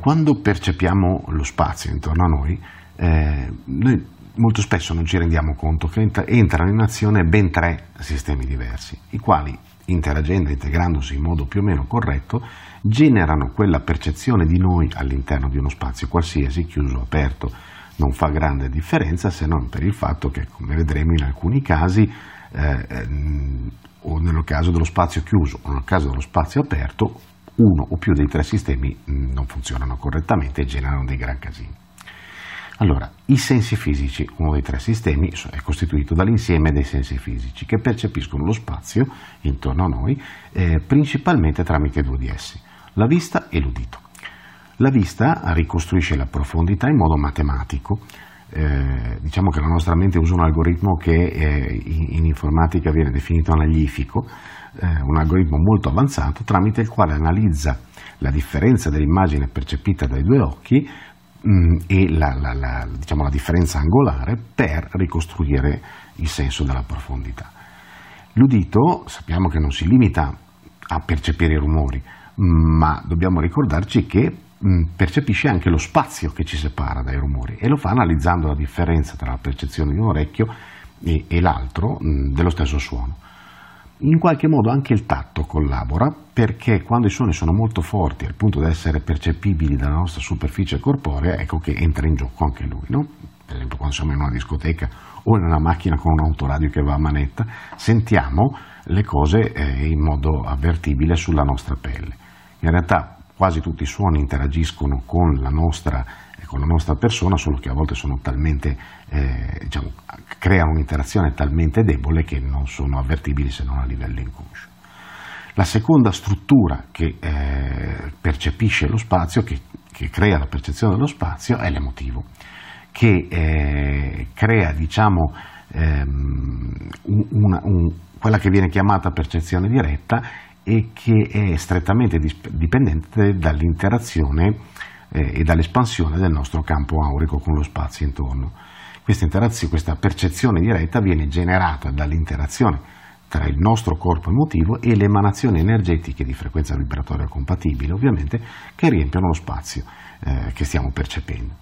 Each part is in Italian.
Quando percepiamo lo spazio intorno a noi, eh, noi molto spesso non ci rendiamo conto che entrano in azione ben tre sistemi diversi, i quali interagendo integrandosi in modo più o meno corretto, generano quella percezione di noi all'interno di uno spazio qualsiasi, chiuso o aperto, non fa grande differenza se non per il fatto che, come vedremo in alcuni casi, eh, ehm, o nel caso dello spazio chiuso o nel caso dello spazio aperto, uno o più dei tre sistemi mm, non funzionano correttamente e generano dei gran casini. Allora, i sensi fisici, uno dei tre sistemi, è costituito dall'insieme dei sensi fisici che percepiscono lo spazio intorno a noi eh, principalmente tramite due di essi, la vista e l'udito. La vista ricostruisce la profondità in modo matematico, eh, diciamo che la nostra mente usa un algoritmo che eh, in, in, informatica viene definito analifico, eh, un algoritmo molto avanzato tramite il quale analizza la differenza dell'immagine percepita dai due occhi mh, e la, la, la, diciamo, la differenza angolare per ricostruire il senso della profondità. L'udito sappiamo che non si limita a percepire i rumori, ma dobbiamo ricordarci che percepisce anche lo spazio che ci separa dai rumori e lo fa analizzando la differenza tra la percezione di un orecchio e, e l'altro dello stesso suono. In qualche modo anche il tatto collabora perché quando i suoni sono molto forti al punto da essere percepibili dalla nostra superficie corporea, ecco che entra in gioco anche lui. No? Per esempio quando siamo in una discoteca o in una macchina con un autoradio che va a manetta, sentiamo le cose eh, in modo avvertibile sulla nostra pelle. In realtà quasi tutti i suoni interagiscono con la nostra, eh, con la nostra persona, solo che a volte talmente, eh, diciamo, creano un'interazione talmente debole che non sono avvertibili se non a livello inconscio. La seconda struttura che eh, percepisce lo spazio, che, che, crea la percezione dello spazio, è l'emotivo, che eh, crea diciamo, ehm, una, un, quella che viene chiamata percezione diretta e che è strettamente dipendente dall'interazione eh, e dall'espansione del nostro campo aurico con lo spazio intorno. Questa, questa percezione diretta viene generata dall'interazione tra il nostro corpo emotivo e le emanazioni energetiche di frequenza vibratoria compatibile, ovviamente, che riempiono lo spazio eh, che stiamo percependo.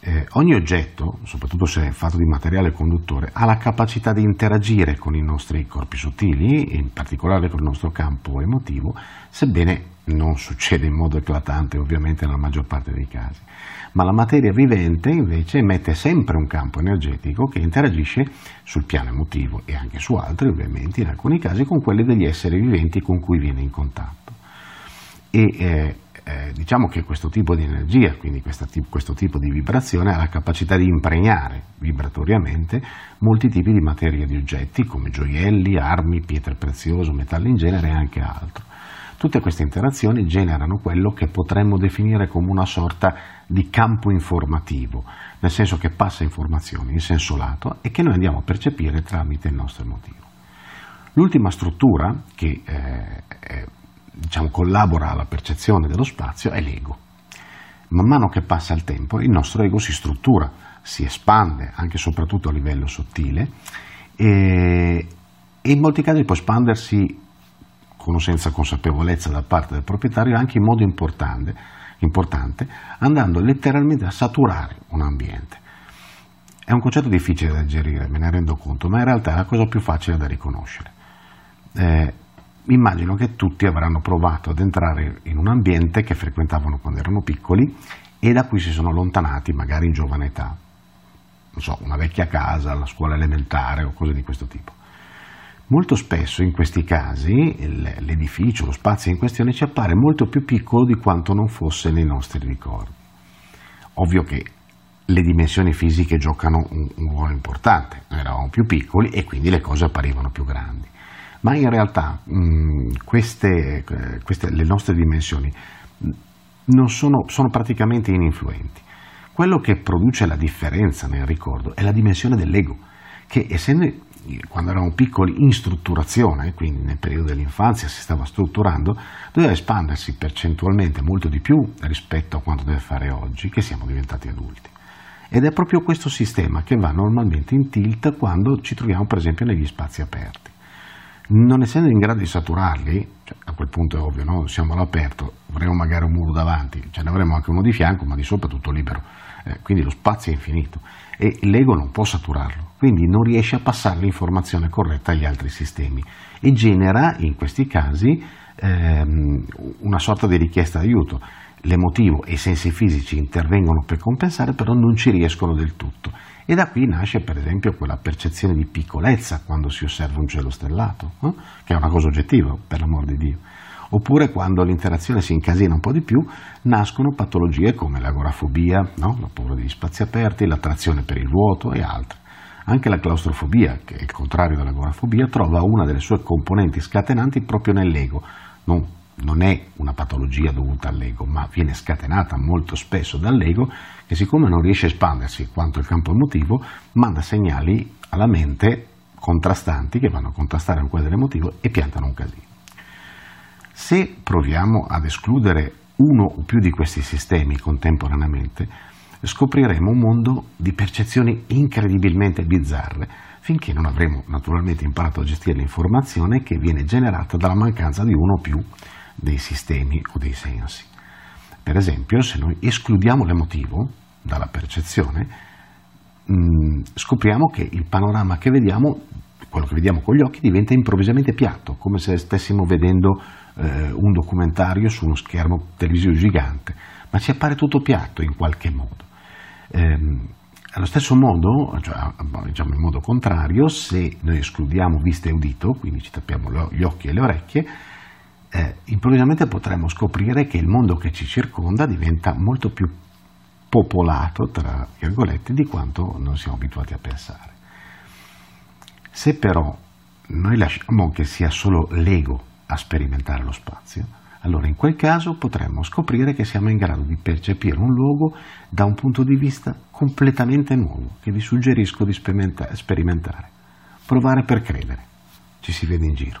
Eh, ogni oggetto, soprattutto se è fatto di materiale conduttore, ha la capacità di interagire con i nostri corpi sottili, in particolare con il nostro campo emotivo, sebbene non succede in modo eclatante ovviamente nella maggior parte dei casi. Ma la materia vivente invece emette sempre un campo energetico che interagisce sul piano emotivo e anche su altri ovviamente in alcuni casi con quelli degli esseri viventi con cui viene in contatto. E, eh, diciamo che questo tipo di energia, quindi tipo, questo tipo di vibrazione, ha la capacità di impregnare vibratoriamente molti tipi di materia di oggetti come gioielli, armi, pietre preziose, metalli in genere e anche altro. Tutte queste interazioni generano quello che potremmo definire come una sorta di campo informativo, nel senso che passa informazioni in senso lato e che noi andiamo a percepire tramite il nostro emotivo. L'ultima struttura che eh, diciamo, collabora alla percezione dello spazio è l'ego. Man mano che passa il tempo il nostro ego si struttura, si espande anche e soprattutto a livello sottile e, e in molti casi può espandersi con o senza consapevolezza da parte del proprietario anche in modo importante, importante andando letteralmente a saturare un ambiente. È un concetto difficile da digerire, me ne rendo conto, ma in realtà è la cosa più facile da riconoscere. Eh, immagino che tutti avranno provato ad entrare in un ambiente che frequentavano quando erano piccoli e da cui si sono allontanati magari in giovane età. Non so, una vecchia casa, la scuola elementare o cose di questo tipo. Molto spesso in questi casi l'edificio, lo spazio in questione ci appare molto più piccolo di quanto non fosse nei nostri ricordi. Ovvio che le dimensioni fisiche giocano un, un ruolo importante, noi eravamo più piccoli e quindi le cose apparivano più grandi ma in realtà mh, queste, queste, le nostre dimensioni sono, sono praticamente ininfluenti. Quello che produce la differenza nel ricordo è la dimensione dell'ego, che essendo quando eravamo piccoli in strutturazione, quindi nel periodo dell'infanzia si stava strutturando, doveva espandersi percentualmente molto di più rispetto a quanto deve fare oggi, che siamo diventati adulti. Ed è proprio questo sistema che va normalmente in tilt quando ci troviamo per esempio negli spazi aperti non essendo in grado di saturarli, cioè, quel punto è ovvio, no? siamo all'aperto, avremo magari un muro davanti, ce ne avremo anche uno di fianco, ma di sopra tutto libero, eh, quindi lo spazio è infinito e l'ego non può saturarlo, quindi non riesce a passare l'informazione corretta agli altri sistemi e genera in questi casi ehm, una sorta di richiesta d'aiuto. L'emotivo e i sensi fisici intervengono per compensare, però non ci riescono del tutto. E da qui nasce per esempio quella percezione di piccolezza quando si osserva un cielo stellato, eh? che è una cosa oggettiva, per l'amor di Dio. Oppure quando l'interazione si incasina un po' di più, nascono patologie come l'agorafobia, no? la paura degli spazi aperti, l'attrazione per il vuoto e altre. Anche la claustrofobia, che è il contrario dell'agorafobia, trova una delle sue componenti scatenanti proprio nell'ego. Non, non è una patologia dovuta all'ego, ma viene scatenata molto spesso dall'ego che siccome non riesce a espandersi quanto il campo emotivo, manda segnali alla mente contrastanti che vanno a contrastare con quelli dell'emotivo e piantano un casino. Se proviamo ad escludere uno o più di questi sistemi contemporaneamente, scopriremo un mondo di percezioni incredibilmente bizzarre, finché non avremo naturalmente imparato a gestire l'informazione che viene generata dalla mancanza di uno o più dei sistemi o dei sensi. Per esempio, se noi escludiamo l'emotivo dalla percezione, mm, scopriamo che il panorama che vediamo, quello che vediamo con gli occhi, diventa improvvisamente piatto, come se stessimo vedendo eh, un documentario su uno schermo televisivo gigante, ma ci appare tutto piatto in qualche modo. Ehm, allo stesso modo, cioè, diciamo in modo contrario, se noi escludiamo vista e udito, quindi ci tappiamo gli occhi e le orecchie, eh, improvvisamente potremmo scoprire che il mondo che ci circonda diventa molto più popolato, tra virgolette, di quanto non siamo abituati a pensare. Se però noi lasciamo che sia solo l'ego a sperimentare lo spazio, allora in quel caso potremmo scoprire che siamo in grado di percepire un luogo da un punto di vista completamente nuovo, che vi suggerisco di sperimentare. Provare per credere. Ci si vede in giro.